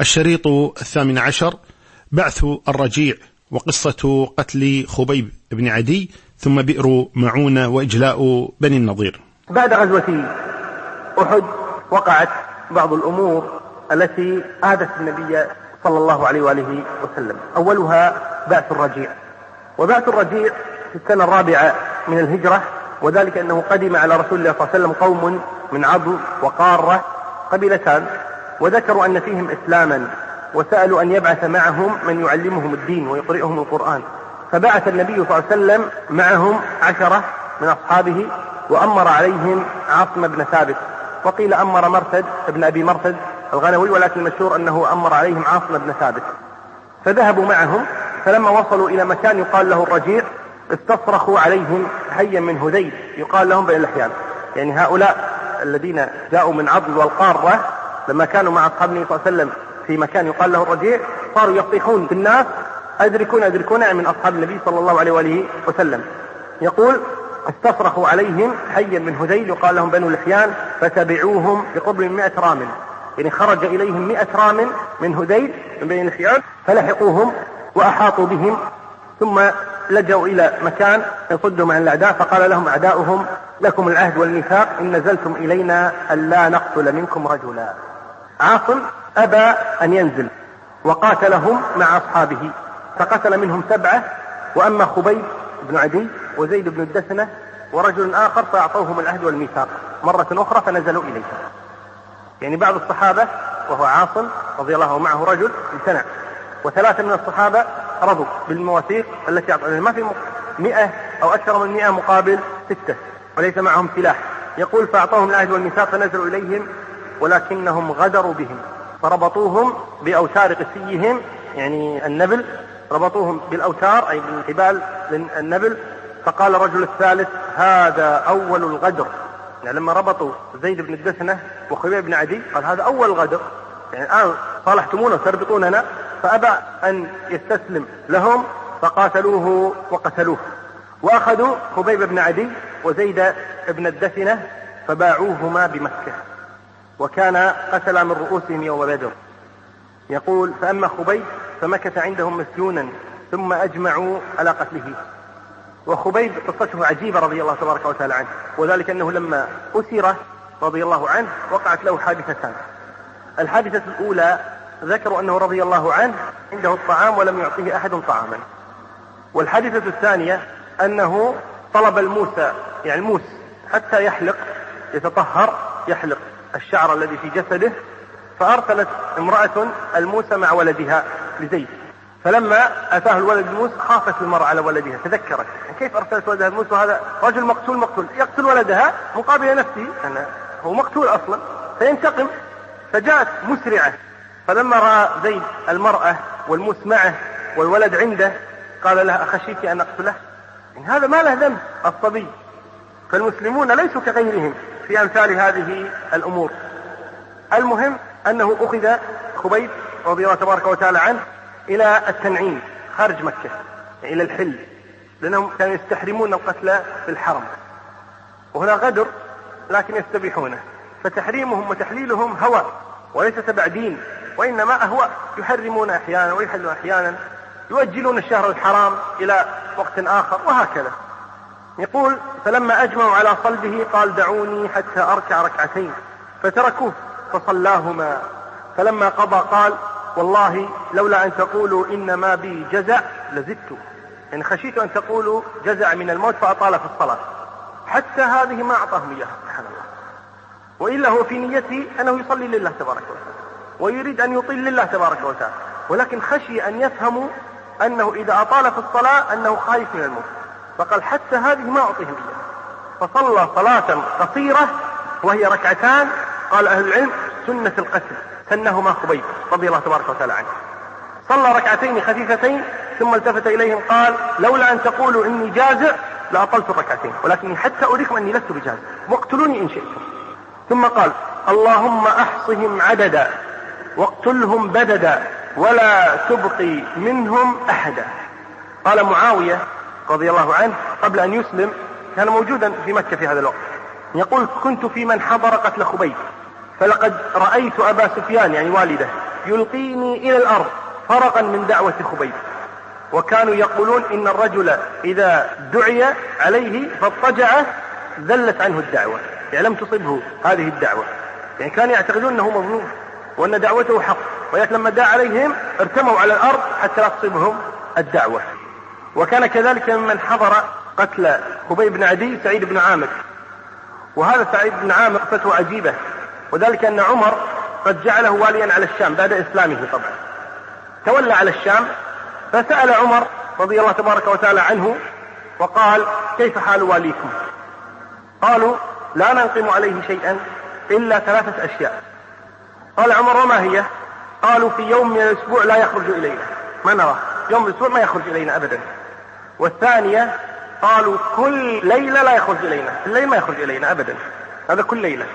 الشريط الثامن عشر بعث الرجيع وقصة قتل خبيب بن عدي ثم بئر معونة وإجلاء بني النضير. بعد غزوة أحد وقعت بعض الأمور التي آذت النبي صلى الله عليه وآله وسلم. أولها بعث الرجيع. وبعث الرجيع في السنة الرابعة من الهجرة وذلك أنه قدم على رسول الله صلى الله عليه وسلم قوم من عضو وقارة قبيلتان. وذكروا أن فيهم إسلاما وسألوا أن يبعث معهم من يعلمهم الدين ويقرئهم القرآن. فبعث النبي صلى الله عليه وسلم معهم عشرة من أصحابه وأمر عليهم عاصم بن ثابت. وقيل أمر مرثد ابن أبي مرثد الغنوي ولكن المشهور أنه أمر عليهم عاصم بن ثابت. فذهبوا معهم فلما وصلوا إلى مكان يقال له الرجيع استصرخوا عليهم حيا من هذيل يقال لهم بين الأحيان يعني هؤلاء الذين جاءوا من عضل والقارة لما كانوا مع أصحاب النبي صلى الله عليه وسلم في مكان يقال له الرجيع صاروا يصيحون في الناس أدركون أدركون من أصحاب النبي صلى الله عليه وآله وسلم. يقول أستصرخوا عليهم حيا من هذيل يقال لهم بنو لحيان فتبعوهم بقرب من مئة رام. يعني خرج إليهم مئة رام من هذيل من بني لحيان فلحقوهم وأحاطوا بهم ثم لجأوا إلى مكان يصدهم عن الأعداء فقال لهم أعداؤهم لكم العهد والميثاق إن نزلتم إلينا ألا نقتل منكم رجلا. عاصم أبى أن ينزل وقاتلهم مع أصحابه فقتل منهم سبعة وأما خبيب بن عدي وزيد بن الدسنة ورجل آخر فأعطوهم العهد والميثاق. مرة أخرى فنزلوا إليه. يعني بعض الصحابة وهو عاصم رضي الله معه رجل امتنع. وثلاثة من الصحابة رضوا بالمواثيق التي أعطوا ما في مئة أو أكثر من مئة مقابل ستة وليس معهم سلاح. يقول فأعطاهم العهد والميثاق فنزلوا إليهم ولكنهم غدروا بهم. فربطوهم بأوتار قسيهم يعني النبل ربطوهم بالأوتار أي بالحبال النبل فقال الرجل الثالث هذا أول الغدر. يعني لما ربطوا زيد بن الدسنة وخبيب بن عدي قال هذا أول الغدر يعني الآن صالحتمونا وتربطوننا فأبى أن يستسلم لهم فقاتلوه وقتلوه. وأخذوا خبيب بن عدي وزيد بن الدسنة فباعوهما بمكة. وكان قتل من رؤوسهم يوم بدر. يقول فأما خبيب فمكث عندهم مسجونا ثم أجمعوا على قتله. وخبيب قصته عجيبة رضي الله تبارك وتعالى عنه وذلك أنه لما أسر رضي الله عنه وقعت له حادثتان. الحادثة الأولى ذكروا أنه رضي الله عنه عنده الطعام ولم يعطيه أحد طعاما. والحادثة الثانية أنه طلب الموسى يعني الموس حتى يحلق يتطهر يحلق. الشعر الذي في جسده فأرسلت امرأة الموسى مع ولدها لزيد. فلما أتاه الولد الموس خافت المرأة على ولدها تذكرت. كيف أرسلت ولدها؟ الموس وهذا رجل مقتول مقتول. يقتل ولدها مقابل نفسه. أنا هو مقتول أصلا. فينتقم. فجاءت مسرعة. فلما رأى زيد المرأة والموس معه والولد عنده قال لها أخشيت أن أقتله؟ إن هذا ما له ذنب الصبي. فالمسلمون ليسوا كغيرهم. في أمثال هذه الأمور. المهم أنه أخذ خبيب رضي الله تبارك وتعالى عنه إلى التنعيم خارج مكة يعني إلى الحل لأنهم كانوا يستحرمون القتلى في الحرم. وهنا غدر لكن يستبيحونه. فتحريمهم وتحليلهم هوى وليس تبع دين وإنما أهواء يحرمون أحيانا ويحلون أحيانا يؤجلون الشهر الحرام إلى وقت آخر وهكذا. يقول فلما أجمعوا على صلبه قال دعوني حتى أركع ركعتين. فتركوه فصلاهما. فلما قضى قال والله لولا أن تقولوا إنما بي جزع لزدت. يعني خشيت أن تقولوا جزع من الموت فأطال في الصلاة. حتى هذه ما أعطاهم إياها سبحان الله. وإلا هو في نيته أنه يصلي لله تبارك وتعالى. ويريد أن يطيل لله تبارك وتعالى. ولكن خشي أن يفهموا أنه إذا أطال في الصلاة أنه خايف من الموت. فقال حتى هذه ما أعطيهم إياها. فصلى صلاة قصيرة وهي ركعتان. قال أهل العلم سنة القتل سنهما خبيب رضي الله تبارك وتعالى عنه. صلى ركعتين خفيفتين ثم التفت إليهم قال لولا أن تقولوا إني جازع لأطلت الركعتين ولكني حتى أريكم أني لست بجازع. واقتلوني إن شئتم. ثم قال اللهم أحصهم عددا واقتلهم بددا ولا تبقي منهم أحدا. قال معاوية رضي الله عنه قبل أن يسلم كان موجودا في مكة في هذا الوقت. يقول كنت في من حضر قتل خبيب فلقد رأيت أبا سفيان يعني والده يلقيني إلى الأرض فرغا من دعوة خبيب. وكانوا يقولون إن الرجل إذا دعي عليه فاضطجع ذلت عنه الدعوة. يعني لم تصبه هذه الدعوة. يعني كانوا يعتقدون أنه مظلوم وأن دعوته حق. ولكن لما دعا عليهم ارتموا على الأرض حتى لا تصيبهم الدعوة. وكان كذلك ممن حضر قتل خبيب بن عدي سعيد بن عامر. وهذا سعيد بن عامر فتوى عجيبة. وذلك أن عمر قد جعله واليا على الشام بعد إسلامه طبعا. تولى على الشام فسأل عمر رضي الله تبارك وتعالى عنه وقال كيف حال واليكم؟ قالوا لا ننقم عليه شيئا إلا ثلاثة أشياء. قال عمر وما هي؟ قالوا في يوم من الأسبوع لا يخرج إلينا. ما نراه يوم الأسبوع ما يخرج إلينا أبدا. والثانية قالوا كل ليلة لا يخرج إلينا الليل ما يخرج إلينا أبدا هذا كل ليلة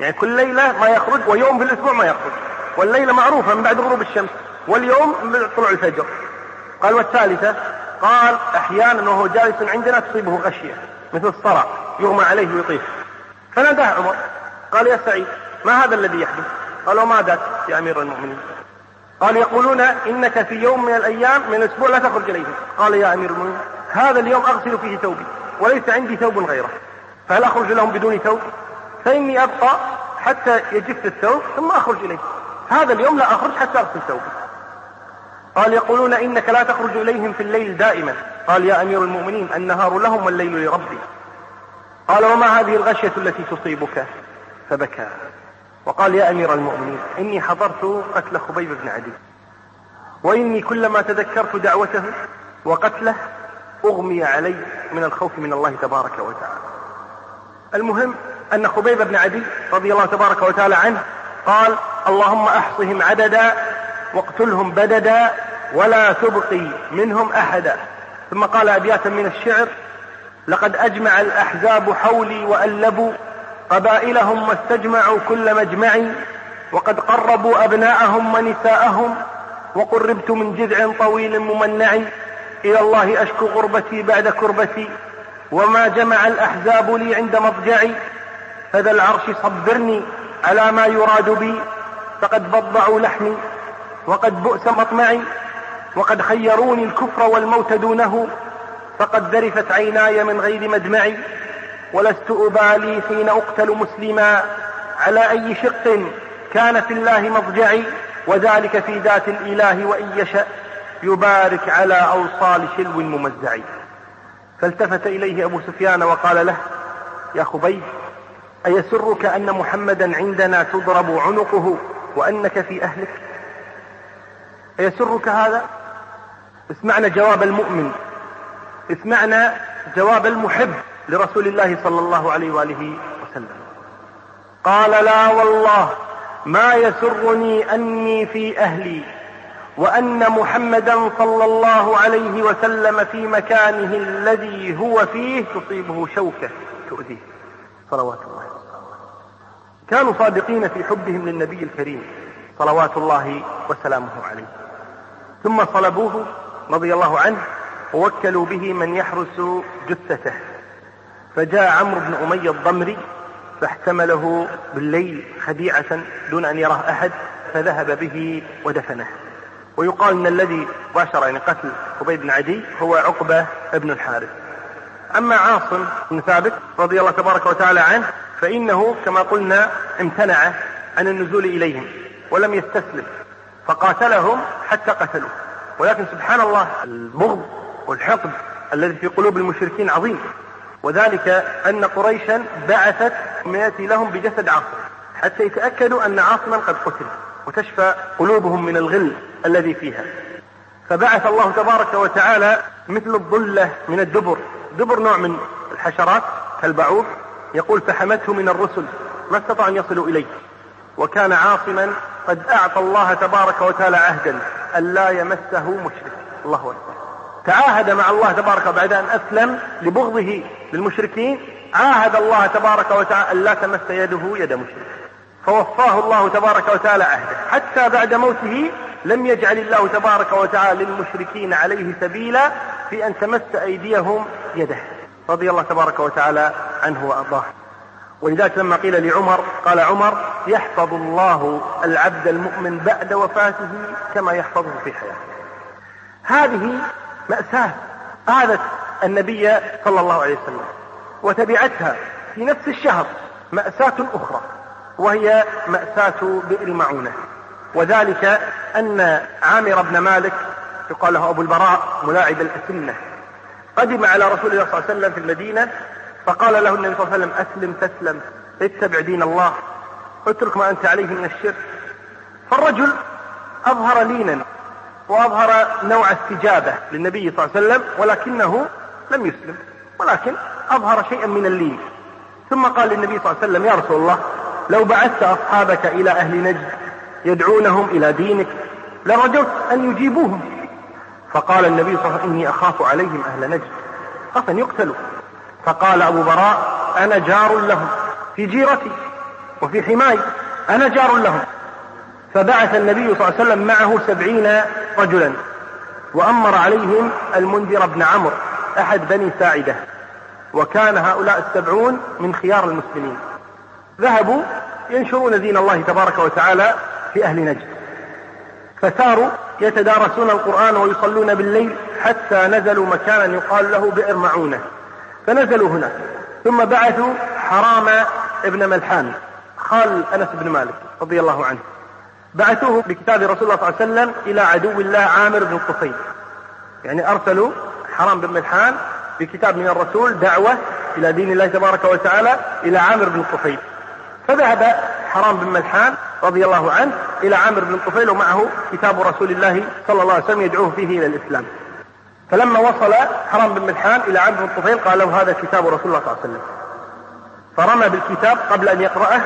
يعني كل ليلة ما يخرج ويوم في الأسبوع ما يخرج والليلة معروفة من بعد غروب الشمس واليوم من طلوع الفجر. قال والثالثة قال أحيانا وهو جالس عندنا تصيبه غشية مثل الصرع يغمى عليه ويطيح. فناداه عمر قال يا سعيد ما هذا الذي يحدث؟ قال وما ذاك يا أمير المؤمنين؟ قال يقولون إنك في يوم من الأيام من الأسبوع لا تخرج إليهم قال يا أمير المؤمنين هذا اليوم أغسل فيه ثوبي وليس عندي ثوب غيره. فهل أخرج لهم بدون ثوب؟ فإني أبقى حتى يجف الثوب ثم أخرج إليه. هذا اليوم لا أخرج حتى أغسل ثوبي. قال يقولون إنك لا تخرج إليهم في الليل دائما. قال يا أمير المؤمنين النهار لهم والليل لربي. قال وما هذه الغشية التي تصيبك؟ فبكى. وقال يا أمير المؤمنين إني حضرت قتل خبيب بن عدي. وإني كلما تذكرت دعوته وقتله أغمي علي من الخوف من الله تبارك وتعالى. المهم أن خبيب بن عدي رضي الله تبارك وتعالى عنه قال اللهم أحصهم عددا واقتلهم بددا ولا تبقي منهم أحدا. ثم قال أبياتا من الشعر لقد أجمع الأحزاب حولي وألبوا قبائلهم واستجمعوا كل مجمع وقد قربوا أبناءهم ونساءهم وقربت من جذع طويل ممنع. إلى الله أشكو غربتي بعد كربتي وما جمع الأحزاب لي عند مضجعي. فذا العرش صبرني على ما يراد بي فقد بضعوا لحمي وقد بؤس مطمعي. وقد خيروني الكفر والموت دونه فقد ذرفت عيناي من غير مدمعي. ولست أبالي حين أقتل مسلما على أي شق كان في الله مضجعي وذلك في ذات الإله وإن يشأ يبارك على أوصال شلو ممزع فالتفت إليه أبو سفيان وقال له يا خبيب أيسرك أن محمدا عندنا تضرب عنقه وأنك في أهلك؟ أيسرك هذا؟ اسمعنا جواب المؤمن اسمعنا جواب المحب. لرسول الله صلى الله عليه وآله وسلم. قال لا والله ما يسرني أني في أهلي وأن محمدا صلى الله عليه وسلم في مكانه الذي هو فيه تصيبه شوكة تؤذيه. صلوات الله. كانوا صادقين في حبهم للنبي الكريم صلوات الله وسلامه عليه. ثم صلبوه رضي الله عنه ووكلوا به من يحرس جثته. فجاء عمرو بن أمية الضمري فاحتمله بالليل خديعة دون أن يراه أحد فذهب به ودفنه. ويقال إن الذي باشر يعني قتل خبيب بن عدي هو عقبة بن الحارث. أما عاصم بن ثابت رضي الله تبارك وتعالى عنه فإنه كما قلنا امتنع عن النزول إليهم ولم يستسلم فقاتلهم حتى قتلوه. ولكن سبحان الله البغض والحقد الذي في قلوب المشركين عظيم. وذلك أن قريشا بعثت من ياتي لهم بجسد عاصم حتى يتأكدوا أن عاصما قد قتل وتشفى قلوبهم من الغل الذي فيها. فبعث الله تبارك وتعالى مثل الظلة من الدبر دبر نوع من الحشرات كالبعوض يقول فحمته من الرسل ما استطاع أن يصلوا إليه وكان عاصما قد أعطى الله تبارك وتعالى عهدا أن لا يمسه مشرك. الله أكبر. تعاهد مع الله تبارك بعد أن أسلم لبغضه للمشركين. عاهد الله تبارك وتعالى أن لا تمس يده يد مشرك. فوفاه الله تبارك وتعالى عهده. حتى بعد موته لم يجعل الله تبارك وتعالى للمشركين عليه سبيلا في أن تمس أيديهم يده. رضي الله تبارك وتعالى عنه وأرضاه. ولذلك لما قيل لعمر قال عمر يحفظ الله العبد المؤمن بعد وفاته كما يحفظه في حياته. هذه مأساة آذت النبي صلى الله عليه وسلم وتبعتها في نفس الشهر مأساة أخرى وهي مأساة بئر معونة وذلك أن عامر بن مالك يقال له أبو البراء ملاعب الأسنة قدم على رسول الله صلى الله عليه وسلم في المدينة فقال له النبي صلى الله عليه وسلم أسلم تسلم اتبع دين الله اترك ما أنت عليه من الشرك. فالرجل أظهر لينا وأظهر نوع استجابة للنبي صلى الله عليه وسلم ولكنه لم يسلم ولكن أظهر شيئا من اللين ثم قال للنبي صلى الله عليه وسلم يا رسول الله لو بعثت أصحابك إلى أهل نجد يدعونهم إلى دينك لرجوت أن يجيبوهم. فقال النبي صلى الله عليه وسلم إني أخاف عليهم أهل نجد. خاف أن يقتلوا. فقال أبو براء أنا جار لهم في جيرتي وفي حماي أنا جار لهم. فبعث النبي صلى الله عليه وسلم معه سبعين رجلا وأمر عليهم المنذر بن عمرو أحد بني ساعدة وكان هؤلاء السبعون من خيار المسلمين. ذهبوا ينشرون دين الله تبارك وتعالى في أهل نجد. فساروا يتدارسون القرآن ويصلون بالليل حتى نزلوا مكانا يقال له بئر معونة. فنزلوا هناك ثم بعثوا حرام ابن ملحان خال أنس بن مالك رضي الله عنه. بعثوه بكتاب رسول الله صلى الله عليه وسلم إلى عدو الله عامر بن الطفيل يعني أرسلوا حرام بن ملحان بكتاب من الرسول دعوة إلى دين الله تبارك وتعالى إلى عامر بن الطفيل فذهب حرام بن ملحان رضي الله عنه إلى عامر بن الطفيل ومعه كتاب رسول الله صلى الله عليه وسلم يدعوه فيه إلى الإسلام. فلما وصل حرام بن ملحان إلى عامر بن الطفيل قال له هذا كتاب رسول الله صلى الله عليه وسلم. فرمى بالكتاب قبل أن يقرأه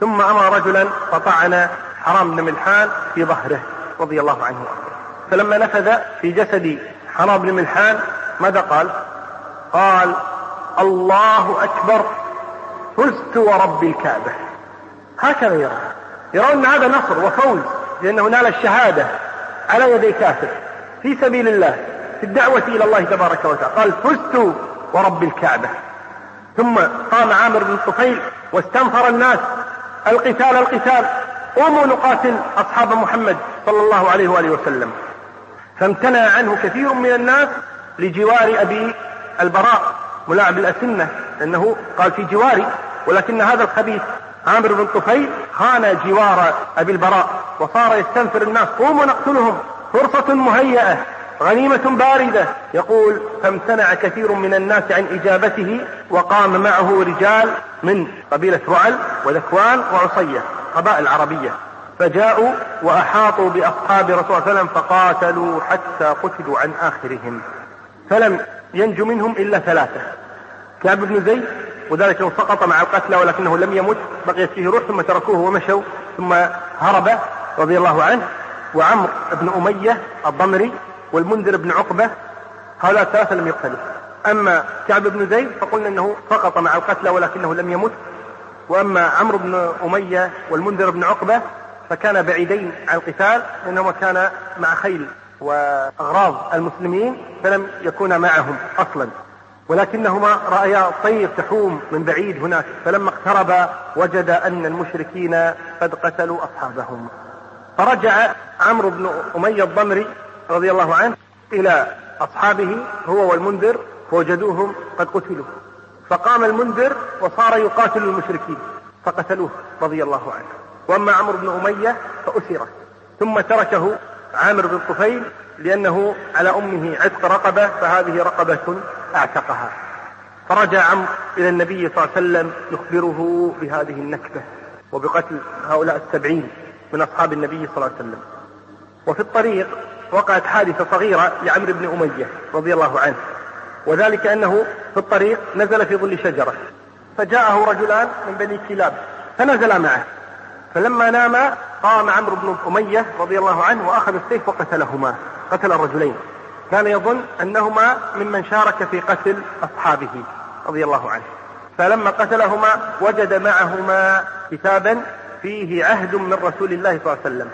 ثم أمر رجلا فطعن حرام بن ملحان في ظهره رضي الله عنه فلما نفذ في جسد حرام بن ملحان ماذا قال؟ قال الله أكبر فزت ورب الكعبة. هكذا يرى. يرون أن هذا نصر وفوز لأنه نال الشهادة على يدي كافر في سبيل الله في الدعوة إلى الله تبارك وتعالى. قال فزت ورب الكعبة. ثم قام عامر بن الطفيل واستنفر الناس القتال القتال. قوموا نقاتل أصحاب محمد صلى الله عليه وآله وسلم. فامتنع عنه كثير من الناس لجوار أبي البراء ملاعب الأسنة لأنه قال في جواري ولكن هذا الخبيث عامر بن طفيل خان جوار أبي البراء وصار يستنفر الناس قوموا نقتلهم فرصة مهيئة غنيمة باردة. يقول فامتنع كثير من الناس عن إجابته وقام معه رجال من قبيلة رعل وذكوان وعصية. قبائل عربية. فجاءوا وأحاطوا بأصحاب رسول الله صلى الله عليه وسلم فقاتلوا حتى قتلوا عن آخرهم. فلم ينجو منهم إلا ثلاثة. كعب بن زيد وذلك سقط مع القتلى ولكنه لم يمت بقيت فيه روح ثم تركوه ومشوا ثم هرب رضي الله عنه. وعمرو بن أمية الضمري والمنذر بن عقبة هؤلاء الثلاثة لم يقتلوا. أما كعب بن زيد فقلنا أنه سقط مع القتلى ولكنه لم يمت وأما عمرو بن أمية والمنذر بن عقبة فكان بعيدين عن القتال لأنهما كان مع خيل وأغراض المسلمين فلم يكونا معهم أصلا. ولكنهما رأيا الطير تحوم من بعيد هناك فلما اقترب وجد أن المشركين قد قتلوا أصحابهم. فرجع عمرو بن أمية الضمري رضي الله عنه إلى أصحابه هو والمنذر فوجدوهم قد قتلوا. فقام المنذر وصار يقاتل المشركين فقتلوه رضي الله عنه. وأما عمرو بن أمية فأسر. ثم تركه عامر بن طفيل لأنه على أمه عتق رقبة فهذه رقبة أعتقها. فرجع عمرو إلى النبي صلى الله عليه وسلم يخبره بهذه النكبة وبقتل هؤلاء السبعين من أصحاب النبي صلى الله عليه وسلم. وفي الطريق وقعت حادثة صغيرة لعمرو بن أمية رضي الله عنه. وذلك أنه في الطريق نزل في ظل شجرة. فجاءه رجلان من بني كلاب فنزلا معه. فلما نام قام عمرو بن أمية رضي الله عنه وأخذ السيف وقتلهما قتل الرجلين. كان يظن أنهما ممن شارك في قتل أصحابه رضي الله عنه. فلما قتلهما وجد معهما كتابا فيه عهد من رسول الله صلى الله عليه وسلم.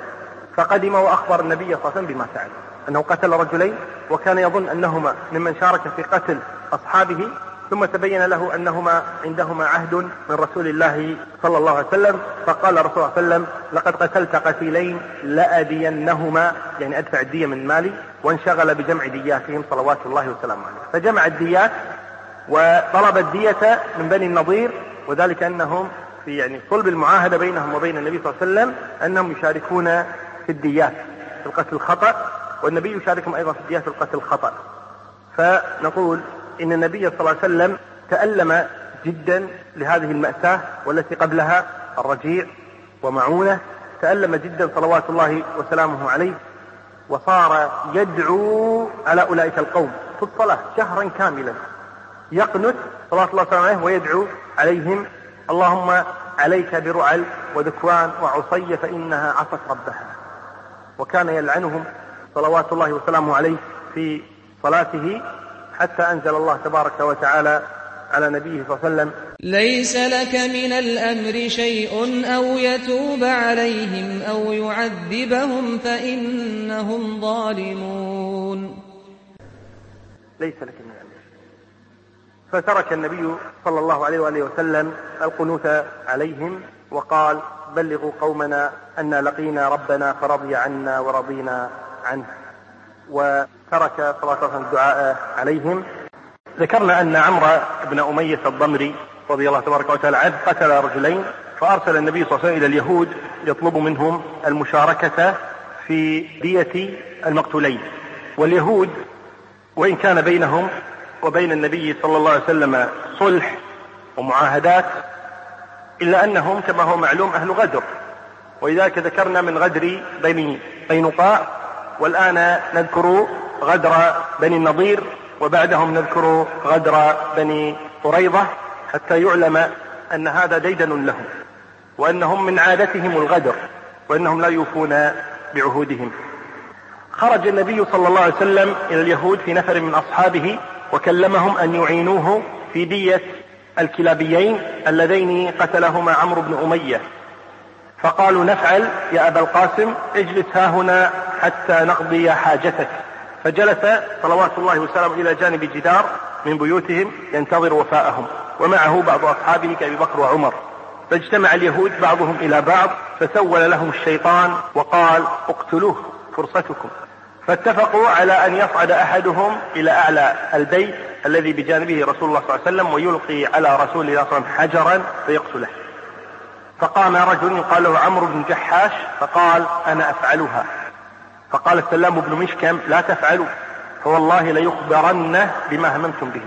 فقدم وأخبر النبي صلى الله عليه وسلم بما فعل. أنه قتل رجلين وكان يظن أنهما ممن شارك في قتل أصحابه ثم تبين له أنهما عندهما عهد من رسول الله صلى الله عليه وسلم فقال الرسول صلى الله عليه وسلم لقد قتلت قتيلين لأدينهما يعني أدفع الدية من مالي وانشغل بجمع دياتهم صلوات الله وسلامه عليه. فجمع الديات وطلب الدية من بني النضير وذلك أنهم في يعني صلب المعاهدة بينهم وبين النبي صلى الله عليه وسلم أنهم يشاركون في الديات في القتل الخطأ والنبي يشاركهم أيضا في في القتل الخطأ فنقول إن النبي صلى الله عليه وسلم تألم جدا لهذه المأساة والتي قبلها الرجيع ومعونة. تألم جدا صلوات الله وسلامه عليه وصار يدعو على أولئك القوم في الصلاة شهرا كاملا. يقنت صلوات الله وسلامه عليه ويدعو عليهم. اللهم عليك برعل وذكوان وعصي فإنها عصت ربها. وكان يلعنهم صلوات الله وسلامه عليه في صلاته حتى أنزل الله تبارك وتعالى على نبيه صلى الله عليه وسلم. ليس لك من الأمر شيء أو يتوب عليهم أو يعذبهم فإنهم ظالمون. ليس لك من الأمر فترك النبي صلى الله عليه وآله وسلم القنوت عليهم وقال بلغوا قومنا أن لقينا ربنا فرضي عنا ورضينا عنه وترك صلى الله عليه وسلم الدعاء عليهم. ذكرنا أن عمرو بن أمية الضمري رضي الله تبارك وتعالى عنه قتل رجلين فأرسل النبي صلى الله عليه وسلم إلى اليهود يطلب منهم المشاركة في دية المقتولين. واليهود وإن كان بينهم وبين النبي صلى الله عليه وسلم صلح ومعاهدات إلا أنهم كما هو معلوم أهل غدر. ولذلك ذكرنا من غدر بني قينقاع والآن نذكر غدر بني النضير وبعدهم نذكر غدر بني قريضة حتى يعلم أن هذا ديدن لهم وأنهم من عادتهم الغدر وأنهم لا يوفون بعهودهم. خرج النبي صلى الله عليه وسلم إلى اليهود في نفر من أصحابه وكلمهم أن يعينوه في دية الكلابيين اللذين قتلهما عمرو بن أمية. فقالوا نفعل يا أبا القاسم اجلس ها هنا حتى نقضي حاجتك. فجلس صلوات الله وسلامه إلى جانب جدار من بيوتهم ينتظر وفاءهم. ومعه بعض أصحابه كأبي بكر وعمر. فاجتمع اليهود بعضهم إلى بعض فسول لهم الشيطان وقال اقتلوه فرصتكم. فاتفقوا على أن يصعد أحدهم إلى أعلى البيت الذي بجانبه رسول الله صلى الله عليه وسلم ويلقي على رسول الله صلى الله عليه وسلم حجرا فيقتله. فقام رجل يقال له عمرو بن جحاش فقال أنا أفعلها. فقال السلام بن مشكم لا تفعلوا فوالله ليخبرن بما هممتم به.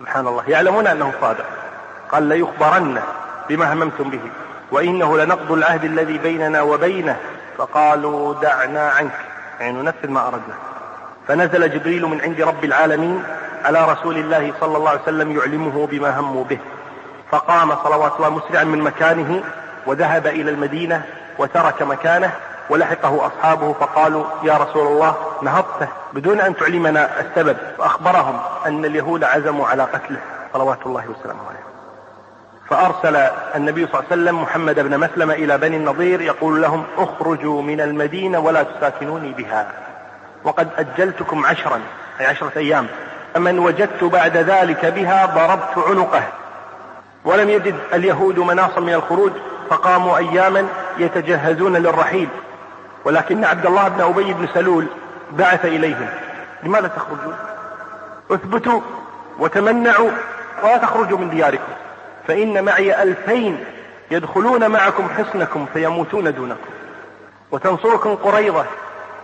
سبحان الله يعلمون أنه صادق. قال ليخبرن بما هممتم به وإنه لنقض العهد الذي بيننا وبينه. فقالوا دعنا عنك. يعني ننفذ ما أردنا. فنزل جبريل من عند رب العالمين على رسول الله صلى الله عليه وسلم يعلمه بما هموا به. فقام صلوات الله مسرعا من مكانه وذهب إلى المدينة وترك مكانه ولحقه أصحابه فقالوا يا رسول الله نهضته بدون أن تعلمنا السبب. فأخبرهم أن اليهود عزموا على قتله صلوات الله وسلامه عليه. فأرسل النبي صلى الله عليه وسلم محمد بن مسلمة إلى بني النضير يقول لهم اخرجوا من المدينة ولا تساكنوني بها. وقد أجلتكم عشرا أي عشرة أيام. فمن وجدت بعد ذلك بها ضربت عنقه. ولم يجد اليهود مناصا من الخروج فقاموا أياما يتجهزون للرحيل. ولكن عبد الله بن أبي بن سلول بعث إليهم. لماذا تخرجون اثبتوا وتمنعوا ولا تخرجوا من دياركم. فإن معي ألفين يدخلون معكم حصنكم فيموتون دونكم. وتنصركم قريضة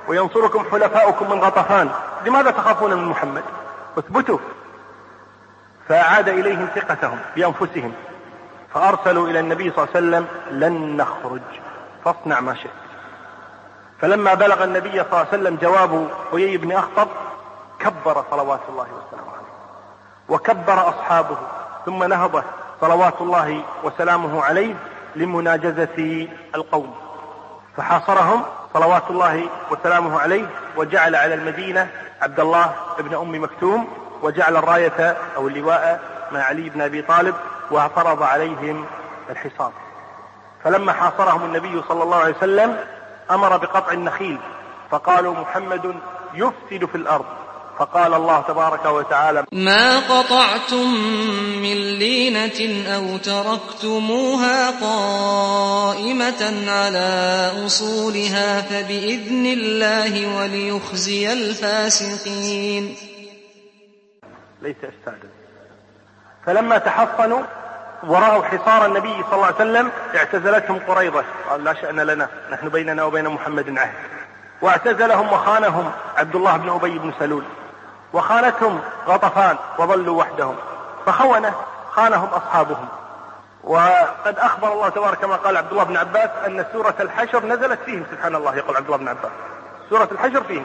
وينصركم حلفاؤكم من غطفان. لماذا تخافون من محمد؟ اثبتوا. فأعاد إليهم ثقتهم بأنفسهم. فأرسلوا إلى النبي صلى الله عليه وسلم لن نخرج فاصنع ما شئت. فلما بلغ النبي صلى الله عليه وسلم جواب حيي بن أخطب كبر صلوات الله وسلامه عليه. وكبر أصحابه ثم نهض صلوات الله وسلامه عليه لمناجزة القوم. فحاصرهم صلوات الله وسلامه عليه وجعل على المدينة عبد الله بن أم مكتوم وجعل الراية أو اللواء مع علي بن أبي طالب وفرض عليهم الحصار. فلما حاصرهم النبي صلى الله عليه وسلم أمر بقطع النخيل فقالوا محمد يفسد في الأرض. فقال الله تبارك وتعالى ما قطعتم من لينة أو تركتموها قائمة على أصولها فبإذن الله وليخزي الفاسقين. ليس أستاذا. فلما تحصنوا ورأوا حصار النبي صلى الله عليه وسلم اعتزلتهم قريضة قال لا شأن لنا نحن بيننا وبين محمد عهد. واعتزلهم وخانهم عبد الله بن أبي بن سلول. وخانتهم غطفان وظلوا وحدهم. فخونه خانهم أصحابهم. وقد أخبر الله تبارك كما قال عبد الله بن عباس أن سورة الحشر نزلت فيهم. سبحان الله يقول عبد الله بن عباس. سورة الحشر فيهم.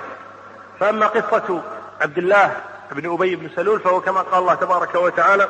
فأما قصة عبد الله بن أبي بن سلول فهو كما قال الله تبارك وتعالى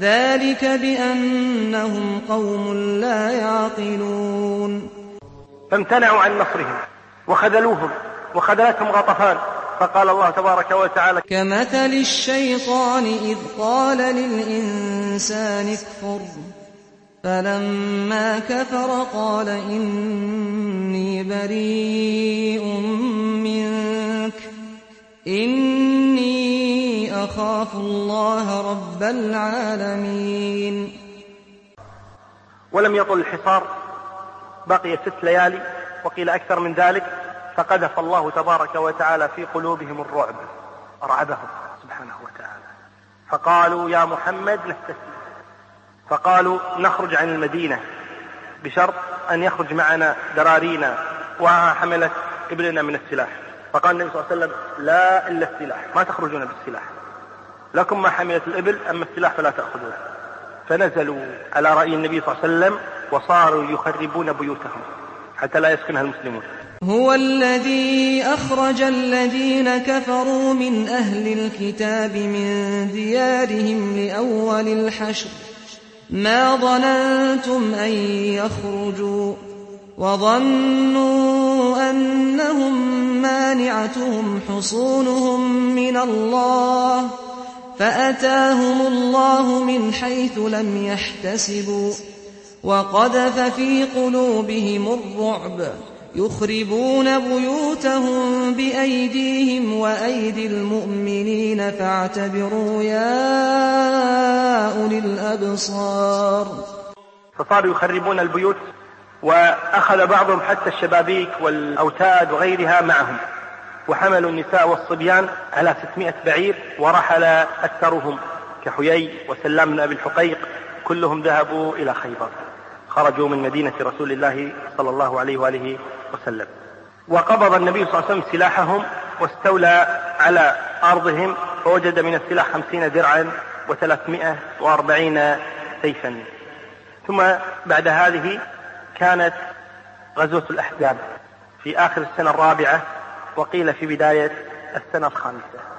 ذلك بأنهم قوم لا يعقلون. فامتنعوا عن نصرهم وخذلوهم وخذلتهم غطفان. فقال الله تبارك وتعالى كمثل الشيطان إذ قال للإنسان اكفر. فلما كفر قال إني بريء منك. إني أخاف الله رب العالمين. ولم يطل الحصار بقي ست ليالي وقيل أكثر من ذلك فقذف الله تبارك وتعالى في قلوبهم الرعب أرعبهم سبحانه وتعالى. فقالوا يا محمد نستسلم فقالوا نخرج عن المدينة بشرط أن يخرج معنا درارينا وحملت إبلنا من السلاح. فقال النبي صلى الله عليه وسلم لا إلا السلاح ما تخرجون بالسلاح. لكم ما حملت الإبل أما السلاح فلا تأخذونه فنزلوا على رأي النبي صلى الله عليه وسلم وصاروا يخربون بيوتهم حتى لا يسكنها المسلمون. هو الذي أخرج الذين كفروا من أهل الكتاب من ديارهم لأول الحشر. ما ظننتم أن يخرجوا وظنوا أنهم مانعتهم حصونهم من الله فأتاهم الله من حيث لم يحتسبوا وقذف في قلوبهم الرعب يخربون بيوتهم بأيديهم وأيدي المؤمنين فاعتبروا يا أولي الأبصار. فصاروا يخربون البيوت وأخذ بعضهم حتى الشبابيك والأوتاد وغيرها معهم. وحملوا النساء والصبيان على 600 بعير ورحل أكثرهم كحيي وسلام بن أبي الحقيق. كلهم ذهبوا إلى خيبر. خرجوا من مدينة رسول الله صلى الله عليه وآله وسلم. وقبض النبي صلى الله عليه وسلم سلاحهم واستولى على أرضهم فوجد من السلاح خمسين درعا وثلاثمائة وأربعين سيفا. ثم بعد هذه كانت غزوة الأحزاب. في آخر السنة الرابعة وقيل في بداية السنة الخامسة.